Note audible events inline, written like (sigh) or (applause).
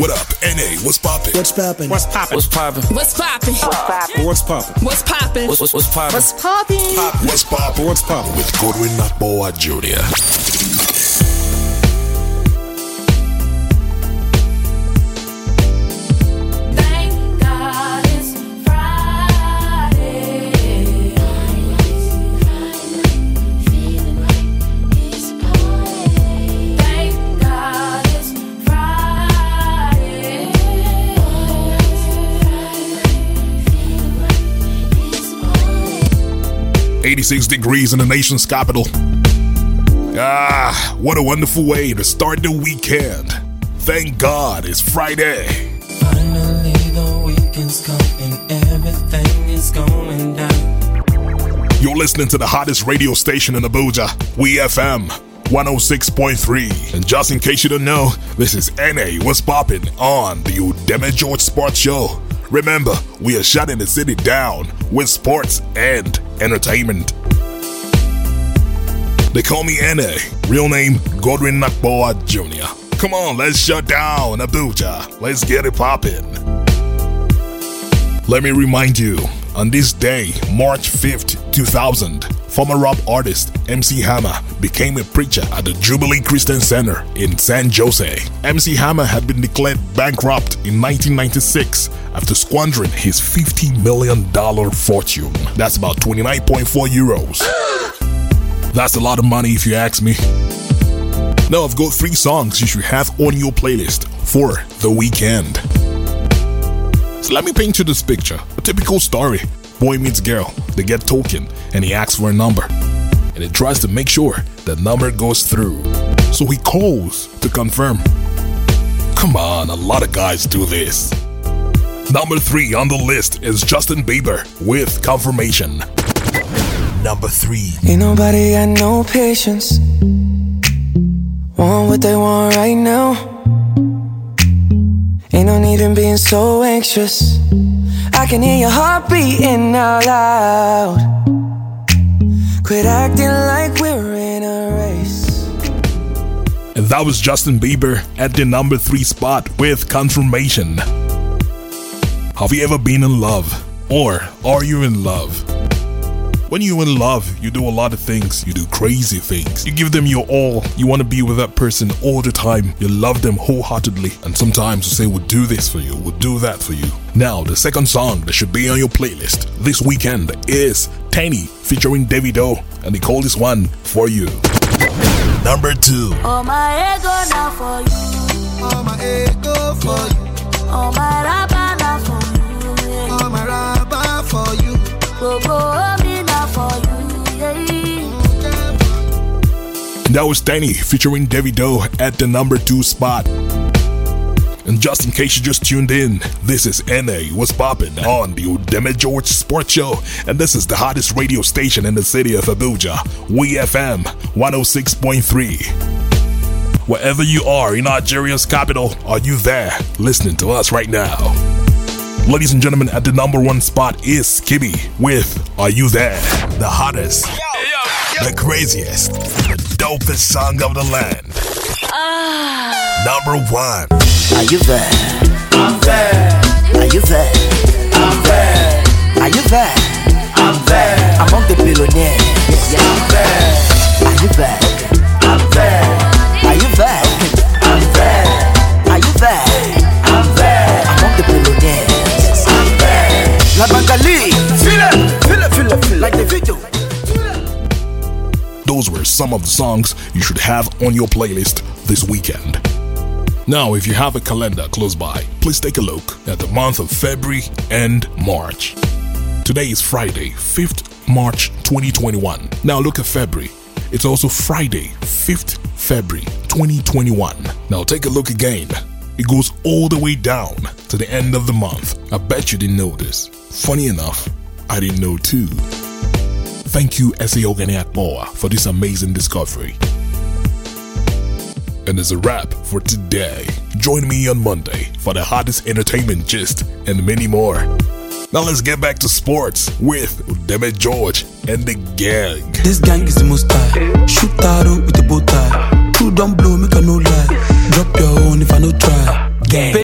What up, NA? What's poppin'? What's poppin'? What's poppin'? What's poppin'? What's poppin'? What's poppin'? What's poppin'? What's, what's, what's poppin'? What's poppin'? What's poppin'? What's poppin'? With Godwin Nakboa Jr. 86 degrees in the nation's capital. Ah, what a wonderful way to start the weekend. Thank God it's Friday. Finally, the weekend's come and everything is going down. You're listening to the hottest radio station in Abuja, We FM 106.3. And just in case you don't know, this is NA What's Poppin' on the Udeme George Sports Show. Remember, we are shutting the city down with sports and entertainment. They call me NA, real name Godwin Nakboa Jr. Come on, let's shut down Abuja. Let's get it poppin'. Let me remind you, on this day, March 5th, 2000, former rap artist MC Hammer became a preacher at the Jubilee Christian Center in San Jose. MC Hammer had been declared bankrupt in 1996 after squandering his $50 million fortune. That's about 29.4 euros. (gasps) That's a lot of money if you ask me. Now I've got three songs you should have on your playlist for the weekend. So let me paint you this picture. A typical story. Boy meets girl, they get token, and he asks for a number. And he tries to make sure the number goes through. So he calls to confirm. Come on, a lot of guys do this. Number three on the list is Justin Bieber with confirmation. Number three. Ain't nobody got no patience. Want what they want right now. Ain't no need in being so anxious. I can hear your heart beating out loud. Quit acting like we're in a race. And that was Justin Bieber at the number three spot with confirmation. Have you ever been in love? Or are you in love? When you're in love, you do a lot of things. You do crazy things. You give them your all. You want to be with that person all the time. You love them wholeheartedly. And sometimes you say, We'll do this for you, we'll do that for you. Now, the second song that should be on your playlist this weekend is Teni featuring Davido. And they call this one for you. Number two. Oh That was Teni featuring Davido at the number two spot. And just in case you just tuned in, this is NA What's Poppin' on the Udeme George Sports Show. And this is the hottest radio station in the city of Abuja, We FM 106.3. Wherever you are in Nigeria's capital, are you there listening to us right now? Ladies and gentlemen, at the number one spot is Skiibii with Are You There? The hottest, the craziest, the dopest song of the land. Ah. Number one. Are you there? I'm there. Are you there? I'm there. Are you there? I'm there. Among the billionaires. Yeah. I'm there. Some of the songs you should have on your playlist this weekend. Now, if you have a calendar close by, please take a look at the month of February and March. Today is Friday, 5th March 2021. Now look at February. It's also Friday, 5th February 2021. Now take a look again. It goes all the way down to the end of the month. I bet you didn't know this. Funny enough, I didn't know too. Thank you, S.A. Organiat Boa, for this amazing discovery. And as a wrap for today, join me on Monday for the hottest entertainment gist and many more. Now let's get back to sports with Udeme George and the gang. This gang is the most high. Shoot that arrow with the bow tie. Two don't blow, make a no lie. Drop your own if I no try. Gang.